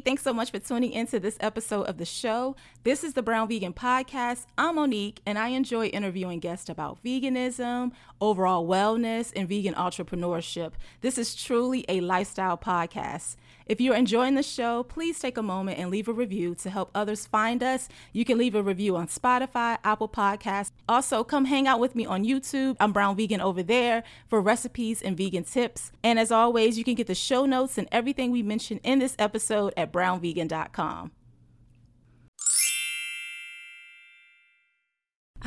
Thanks so much for tuning into this episode of the show. This is the Brown Vegan Podcast. I'm Monique, and I enjoy interviewing guests about veganism, overall wellness, and vegan entrepreneurship. This is truly a lifestyle podcast. If you're enjoying the show, please take a moment and leave a review to help others find us. You can leave a review on Spotify, Apple Podcasts. Also, come hang out with me on YouTube. I'm Brown Vegan over there for recipes and vegan tips. And as always, you can get the show notes and everything we mentioned in this episode at brownvegan.com.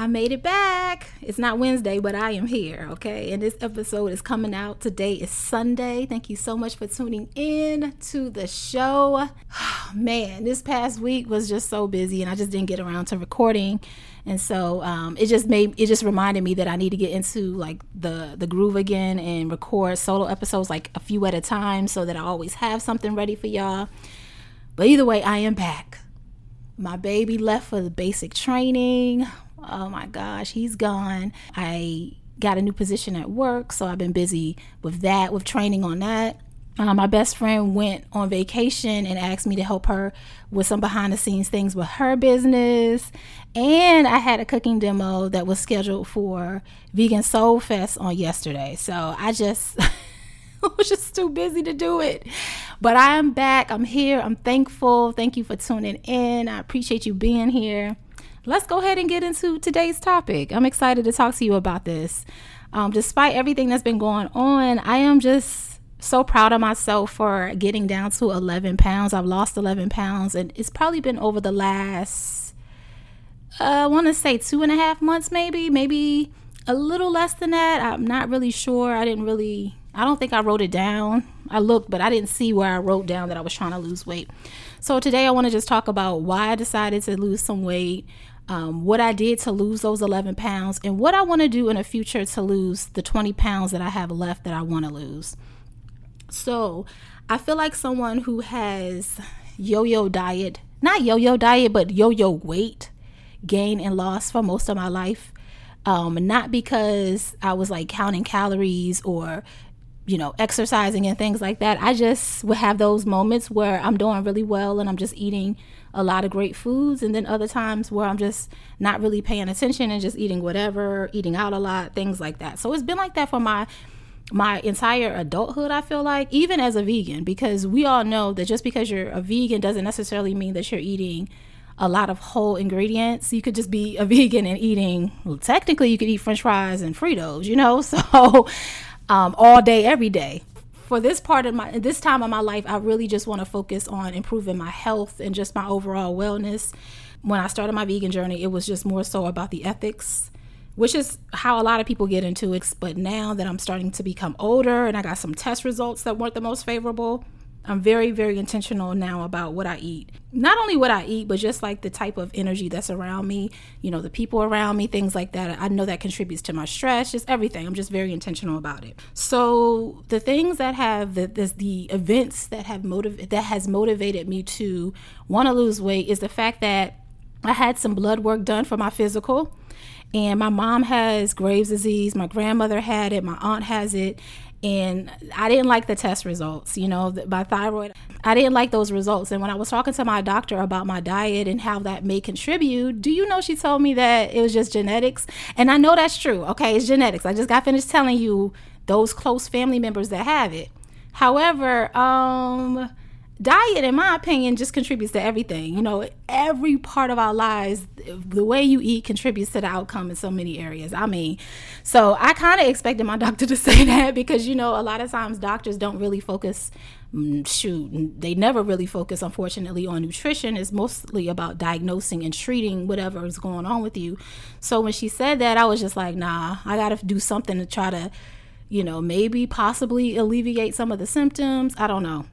I made it back. It's not Wednesday, but I am here, okay? And this episode is coming out. Today is Sunday. Thank you so much for tuning in to the show. Man, this past week was just so busy and I just didn't get around to recording. And so um, it just made it just reminded me that I need to get into like the the groove again and record solo episodes like a few at a time so that I always have something ready for y'all. But either way, I am back. My baby left for the basic training oh my gosh, he's gone. I got a new position at work, so I've been busy with that, with training on that. Uh, my best friend went on vacation and asked me to help her with some behind the scenes things with her business. And I had a cooking demo that was scheduled for Vegan Soul Fest on yesterday. So I just. Was just too busy to do it. But I am back. I'm here. I'm thankful. Thank you for tuning in. I appreciate you being here let's go ahead and get into today's topic. I'm excited to talk to you about this. Um, despite everything that's been going on, I am just so proud of myself for getting down to 11 pounds. I've lost 11 pounds, and it's probably been over the last, uh, I want to say two and a half months, maybe, maybe a little less than that. I'm not really sure. I didn't really, I don't think I wrote it down. I looked, but I didn't see where I wrote down that I was trying to lose weight. So today I want to just talk about why I decided to lose some weight, um, what I did to lose those 11 pounds, and what I want to do in the future to lose the 20 pounds that I have left that I want to lose. So, I feel like someone who has yo yo diet, not yo yo diet, but yo yo weight gain and loss for most of my life. Um, not because I was like counting calories or you know, exercising and things like that. I just would have those moments where I'm doing really well and I'm just eating a lot of great foods and then other times where I'm just not really paying attention and just eating whatever, eating out a lot, things like that. So it's been like that for my my entire adulthood, I feel like, even as a vegan, because we all know that just because you're a vegan doesn't necessarily mean that you're eating a lot of whole ingredients. You could just be a vegan and eating, well, technically, you could eat french fries and Fritos, you know? So, um, all day, every day for this part of my this time of my life, I really just want to focus on improving my health and just my overall wellness. When I started my vegan journey, it was just more so about the ethics, which is how a lot of people get into it. But now that I'm starting to become older and I got some test results that weren't the most favorable, I'm very, very intentional now about what I eat. Not only what I eat, but just like the type of energy that's around me, you know, the people around me, things like that. I know that contributes to my stress, just everything. I'm just very intentional about it. So the things that have the the, the events that have motiv- that has motivated me to want to lose weight is the fact that I had some blood work done for my physical. And my mom has Graves' disease, my grandmother had it, my aunt has it, and I didn't like the test results, you know, my thyroid. I didn't like those results. And when I was talking to my doctor about my diet and how that may contribute, do you know she told me that it was just genetics? And I know that's true. Okay, it's genetics. I just got finished telling you those close family members that have it. However, um diet in my opinion just contributes to everything. You know every part of our lives the way you eat contributes to the outcome in so many areas. I mean so i kind of expected my doctor to say that because you know a lot of times doctors don't really focus mm, shoot they never really focus unfortunately on nutrition. It's mostly about diagnosing and treating whatever is going on with you. So when she said that i was just like nah i gotta do something to try to you know maybe possibly alleviate some of the symptoms. I don't know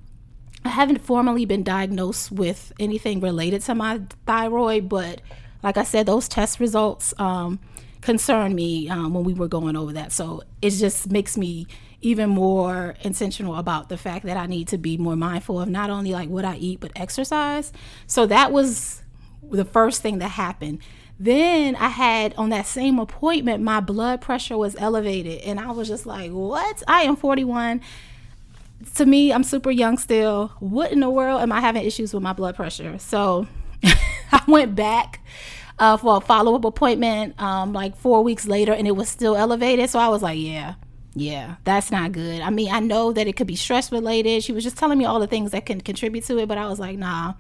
I haven't formally been diagnosed with anything related to my thyroid, but like I said, those test results um, concerned me um, when we were going over that. So it just makes me even more intentional about the fact that I need to be more mindful of not only like what I eat, but exercise. So that was the first thing that happened. Then I had on that same appointment, my blood pressure was elevated, and I was just like, What? I am 41 to me, I'm super young still. What in the world am I having issues with my blood pressure? So I went back uh, for a follow up appointment um, like four weeks later and it was still elevated. So I was like, yeah, yeah, that's not good. I mean, I know that it could be stress related. She was just telling me all the things that can contribute to it, but I was like, nah,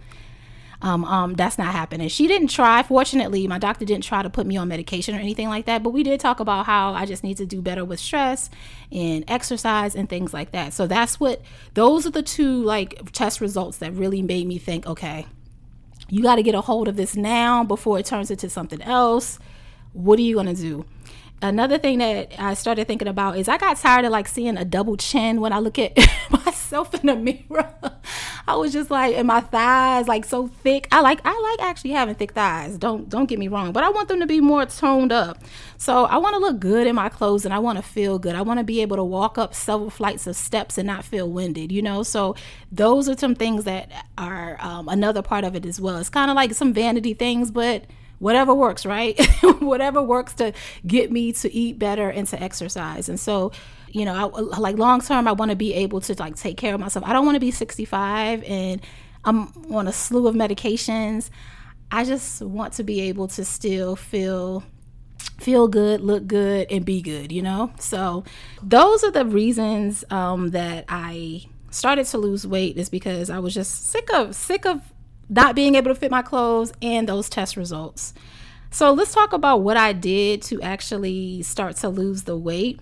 um, um, that's not happening. She didn't try. Fortunately, my doctor didn't try to put me on medication or anything like that. But we did talk about how I just need to do better with stress and exercise and things like that. So that's what those are the two like test results that really made me think, okay, you got to get a hold of this now before it turns into something else. What are you gonna do? another thing that I started thinking about is I got tired of like seeing a double chin when I look at myself in the mirror. I was just like, and my thighs like so thick. I like I like actually having thick thighs. Don't don't get me wrong, but I want them to be more toned up. So I want to look good in my clothes and I want to feel good. I want to be able to walk up several flights of steps and not feel winded. You know, so those are some things that are um, another part of it as well. It's kind of like some vanity things, but whatever works, right? whatever works to get me to eat better and to exercise. And so, you know, I, like long term, I want to be able to like take care of myself. I don't want to be 65 and I'm on a slew of medications. I just want to be able to still feel feel good, look good, and be good, you know? So, those are the reasons um, that I started to lose weight is because I was just sick of sick of not being able to fit my clothes, and those test results. So let's talk about what I did to actually start to lose the weight.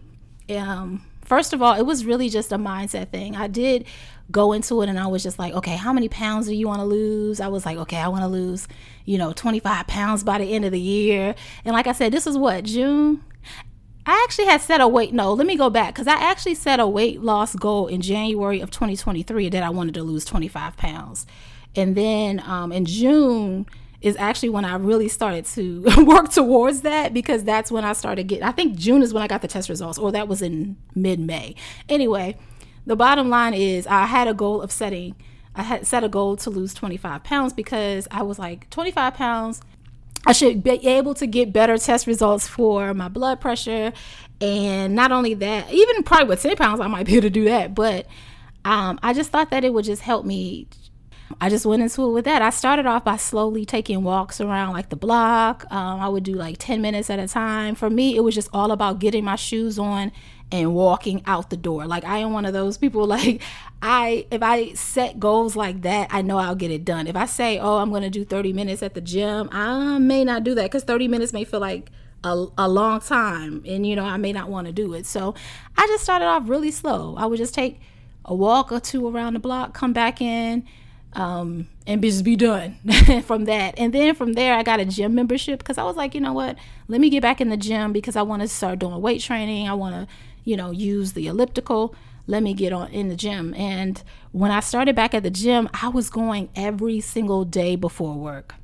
Um, first of all, it was really just a mindset thing. I did go into it and I was just like, okay, how many pounds do you want to lose? I was like, okay, I want to lose, you know, 25 pounds by the end of the year. And like I said, this is what, June? I actually had set a weight. No, let me go back because I actually set a weight loss goal in January of 2023 that I wanted to lose 25 pounds. And then um, in June is actually when I really started to work towards that because that's when I started getting, I think June is when I got the test results, or that was in mid May. Anyway, the bottom line is I had a goal of setting, I had set a goal to lose 25 pounds because I was like, 25 pounds. I should be able to get better test results for my blood pressure. And not only that, even probably with 10 pounds, I might be able to do that. But um, I just thought that it would just help me I just went into it with that. I started off by slowly taking walks around like the block. Um, I would do like 10 minutes at a time. For me, it was just all about getting my shoes on and walking out the door. Like I am one of those people like I if I set goals like that, I know I'll get it done. If I say, "Oh, I'm going to do 30 minutes at the gym," I may not do that cuz 30 minutes may feel like a, a long time and you know, I may not want to do it. So, I just started off really slow. I would just take a walk or two around the block, come back in, um, and just be done from that. And then from there, I got a gym membership because I was like, you know what? Let me get back in the gym because I want to start doing weight training. I want to, you know, use the elliptical. Let me get on in the gym. And when I started back at the gym, I was going every single day before work.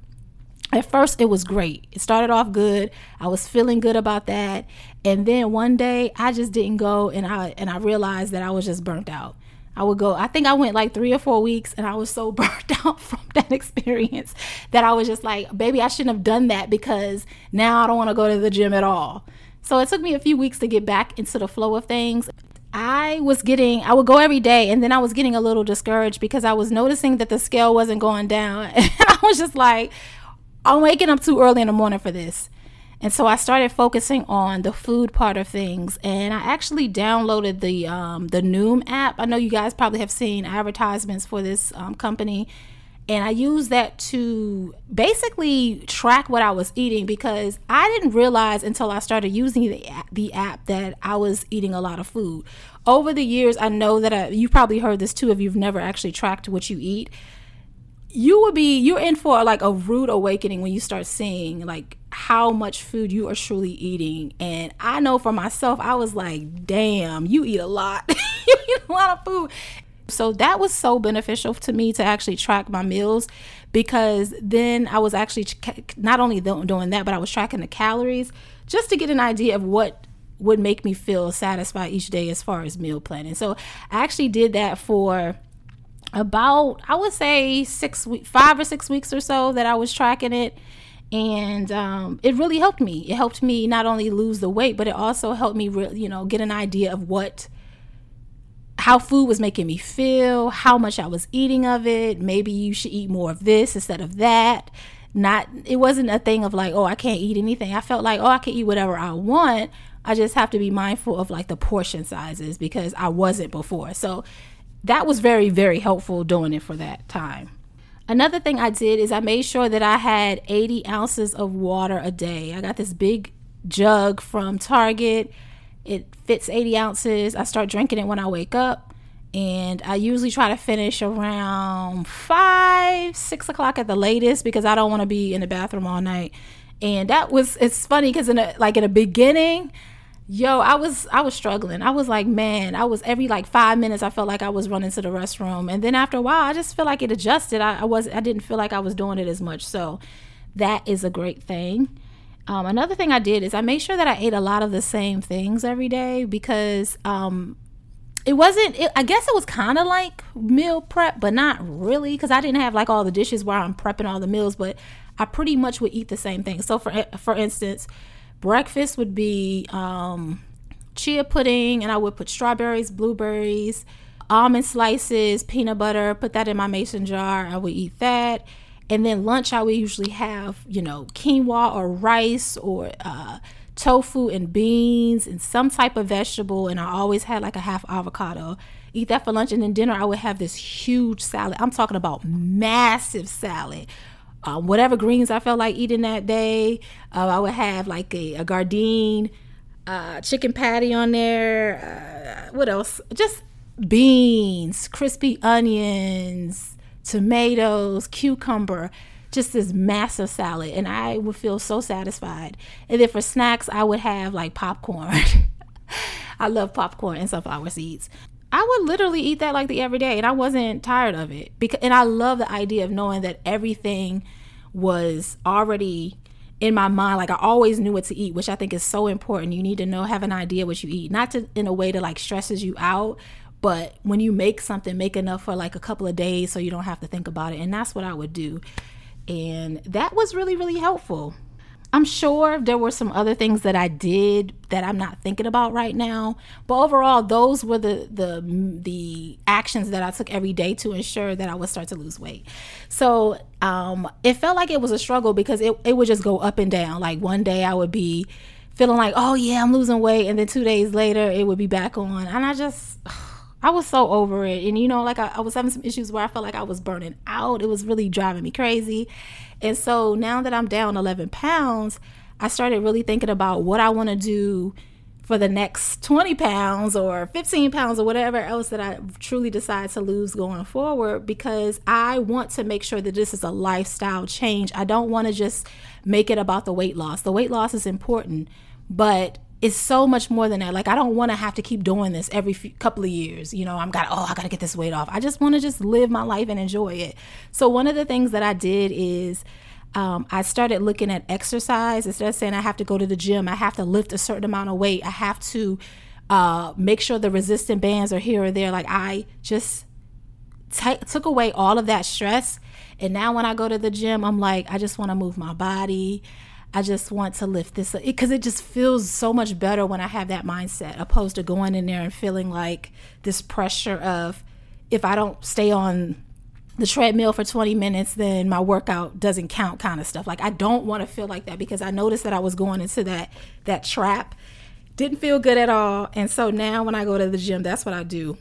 At first, it was great. It started off good. I was feeling good about that. And then one day, I just didn't go, and I and I realized that I was just burnt out. I would go, I think I went like three or four weeks and I was so burnt out from that experience that I was just like, baby, I shouldn't have done that because now I don't want to go to the gym at all. So it took me a few weeks to get back into the flow of things. I was getting, I would go every day and then I was getting a little discouraged because I was noticing that the scale wasn't going down. And I was just like, I'm waking up too early in the morning for this. And so I started focusing on the food part of things, and I actually downloaded the um, the Noom app. I know you guys probably have seen advertisements for this um, company, and I used that to basically track what I was eating because I didn't realize until I started using the the app that I was eating a lot of food. Over the years, I know that I, you probably heard this too if you've never actually tracked what you eat. You will be you're in for like a rude awakening when you start seeing like how much food you are truly eating. And I know for myself, I was like, damn, you eat a lot. you eat a lot of food. So that was so beneficial to me to actually track my meals because then I was actually not only doing that, but I was tracking the calories just to get an idea of what would make me feel satisfied each day as far as meal planning. So I actually did that for about I would say six weeks, five or six weeks or so that I was tracking it and um, it really helped me. It helped me not only lose the weight, but it also helped me, re- you know, get an idea of what, how food was making me feel, how much I was eating of it. Maybe you should eat more of this instead of that. Not it wasn't a thing of like, oh, I can't eat anything. I felt like, oh, I can eat whatever I want. I just have to be mindful of like the portion sizes because I wasn't before. So that was very, very helpful doing it for that time. Another thing I did is I made sure that I had 80 ounces of water a day. I got this big jug from Target. It fits 80 ounces. I start drinking it when I wake up. And I usually try to finish around five, six o'clock at the latest because I don't want to be in the bathroom all night. And that was, it's funny because in a, like in the beginning, yo i was i was struggling. I was like man i was every like five minutes i felt like i was running to the restroom. And then after a while i just feel like it adjusted. I, I was i didn't feel like i was doing it as much. So that is a great thing. Um, another thing i did is i made sure that i ate a lot of the same things every day because um, it wasn't it, i guess it was kind of like meal prep but not really because i didn't have like all the dishes where i'm prepping all the meals but i pretty much would eat the same thing. So for for instance breakfast would be um, chia pudding, and I would put strawberries, blueberries, almond slices, peanut butter, put that in my mason jar. I would eat that. And then lunch, I would usually have, you know, quinoa or rice or uh, tofu and beans and some type of vegetable. And I always had like a half avocado. Eat that for lunch. And then dinner, I would have this huge salad. I'm talking about massive salad um, whatever greens I felt like eating that day. Uh, I would have like a, a uh, chicken patty on there. Uh, what else? Just beans, crispy onions, tomatoes, cucumber. Just this massive salad, and I would feel so satisfied. And then for snacks, I would have like popcorn. I love popcorn and sunflower seeds. I would literally eat that like the everyday, and I wasn't tired of it. Because, and I love the idea of knowing that everything was already in my mind like i always knew what to eat which i think is so important you need to know have an idea what you eat not to in a way that like stresses you out but when you make something make enough for like a couple of days so you don't have to think about it and that's what i would do and that was really really helpful I'm sure there were some other things that I did that I'm not thinking about right now, but overall, those were the the the actions that I took every day to ensure that I would start to lose weight. So um, it felt like it was a struggle because it it would just go up and down. Like one day I would be feeling like, oh yeah, I'm losing weight, and then two days later it would be back on, and I just. I was so over it. And, you know, like I, I, was having some issues where I felt like I was burning out. It was really driving me crazy. And so now that I'm down 11 pounds, I started really thinking about what I want to do for the next 20 pounds or 15 pounds or whatever else that I truly decide to lose going forward because I want to make sure that this is a lifestyle change. I don't want to just make it about the weight loss. The weight loss is important, but it's so much more than that. Like I don't want to have to keep doing this every few, couple of years. You know, I'm got oh I got to get this weight off. I just want to just live my life and enjoy it. So one of the things that I did is um, I started looking at exercise instead of saying I have to go to the gym. I have to lift a certain amount of weight. I have to uh, make sure the resistant bands are here or there. Like I just t- took away all of that stress. And now when I go to the gym, I'm like, I just want to move my body. I just want to lift this because it, it, just feels so much better when I have that mindset opposed to going in there and feeling like this pressure of if I don't stay on the treadmill for 20 minutes, then my workout doesn't count kind of stuff. Like I don't want to feel like that because I noticed that I was going into that that trap. Didn't feel good at all. And so now when I go to the gym, that's what I do.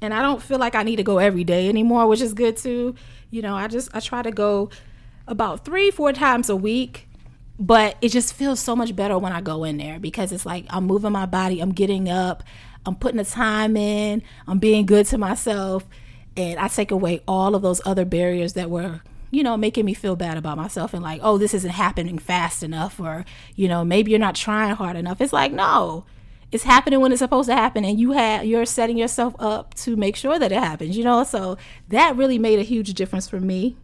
And I don't feel like I need to go every day anymore, which is good too. You know, I just I try to go about 3 4 times a week but it just feels so much better when I go in there because it's like I'm moving my body, I'm getting up, I'm putting the time in, I'm being good to myself, and I take away all of those other barriers that were, you know, making me feel bad about myself and like, oh, this isn't happening fast enough, or you know, maybe you're not trying hard enough. It's like, no, it's happening when it's supposed to happen, and you have you're setting yourself up to make sure that it happens. You know, so that really made a huge difference for me.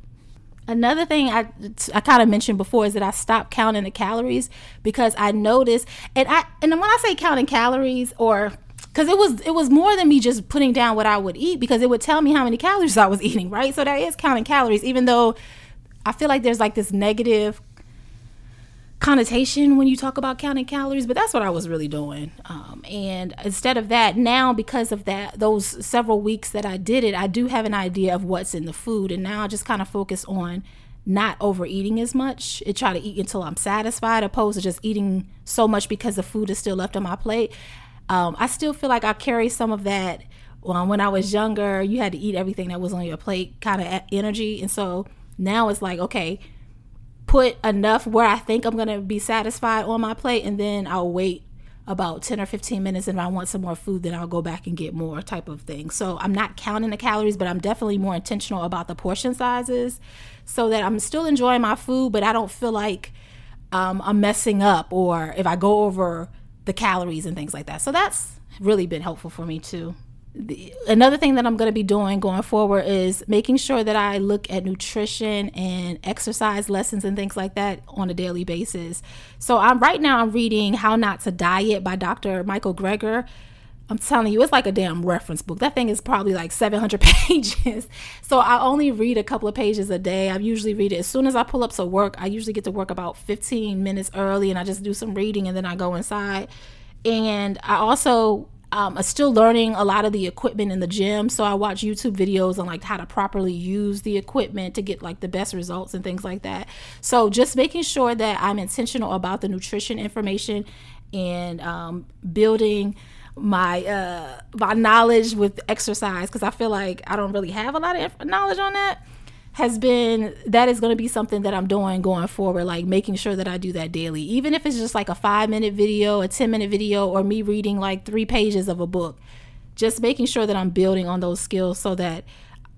Another thing I, I kind of mentioned before is that I stopped counting the calories because I noticed, and I and when I say counting calories or because it was it was more than me just putting down what I would eat because it would tell me how many calories I was eating, right? So that is counting calories, even though I feel like there's like this negative connotation when you talk about counting calories, but that's what I was really doing. Um, and instead of that, now because of that, those several weeks that I did it, I do have an idea of what's in the food, and now I just kind of focus on not overeating as much. I try to eat until I'm satisfied, opposed to just eating so much because the food is still left on my plate. Um, I still feel like I carry some of that. When I was younger, you had to eat everything that was on your plate, kind of energy, and so now it's like okay put enough where I think I'm going to be satisfied on my plate, and then I'll wait about 10 or 15 minutes. And if I want some more food, then I'll go back and get more type of thing. So I'm not counting the calories, but I'm definitely more intentional about the portion sizes so that I'm still enjoying my food, but I don't feel like um, I'm messing up or if I go over the calories and things like that. So that's really been helpful for me too the, another thing that I'm going to be doing going forward is making sure that I look at nutrition and exercise lessons and things like that on a daily basis. So I'm right now I'm reading How Not to Diet by Dr. Michael Greger. I'm telling you, it's like a damn reference book. That thing is probably like 700 pages. So I only read a couple of pages a day. I usually read it as soon as I pull up to work. I usually get to work about 15 minutes early and I just do some reading and then I go inside. And I also um, I'm still learning a lot of the equipment in the gym. So I watch YouTube videos on like how to properly use the equipment to get like the best results and things like that. So just making sure that I'm intentional about the nutrition information and um, building my uh, my knowledge with exercise because I feel like I don't really have a lot of knowledge on that has been that is going to be something that I'm doing going forward, like making sure that I do that daily, even if it's just like a five minute video, a 10 minute video, or me reading like three pages of a book. Just making sure that I'm building on those skills so that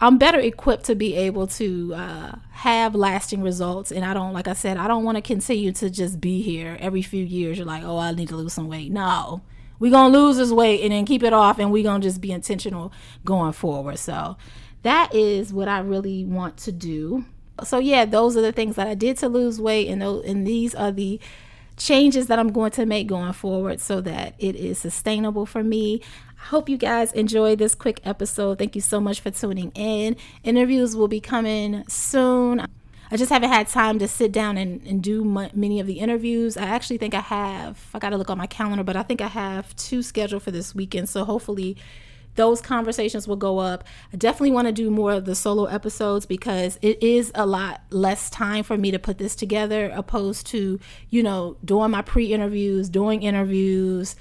I'm better equipped to be able to uh, have lasting results. And I don't, like I said, I don't want to continue to just be here every few years. You're like, oh, I need to lose some weight. No, we're going to lose this weight and then keep it off, and we're going to just be intentional going forward. So, that is what I really want to do. So yeah, those are the things that I did to lose weight, and those, and these are the changes that I'm going to make going forward so that it is sustainable for me. I hope you guys enjoyed this quick episode. Thank you so much for tuning in. Interviews will be coming soon. I just haven't had time to sit down and, and do many of the interviews. I actually think I have, I got to look on my calendar, but I think I have two scheduled for this weekend. So hopefully those conversations will go up. I definitely want to do more of the solo episodes because it is a lot less time for me to put this together opposed to, you know, doing my pre interviews, doing interviews,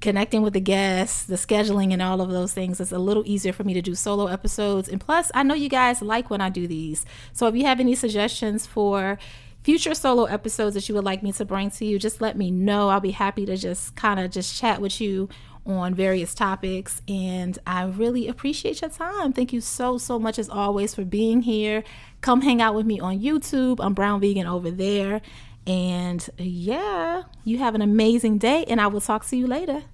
connecting with the guests, the scheduling, and all of those things. It's a little easier for me to do solo episodes. And plus, I know you guys like when I do these. So if you have any suggestions for, future solo episodes that you would like me to bring to you, just let me know. I'll be happy to just kind of just chat with you on various topics. And I really appreciate your time. Thank you so, so much as always for being here. Come hang out with me on YouTube. I'm Brown Vegan over there. And yeah, you have an amazing day, and I will talk to you later.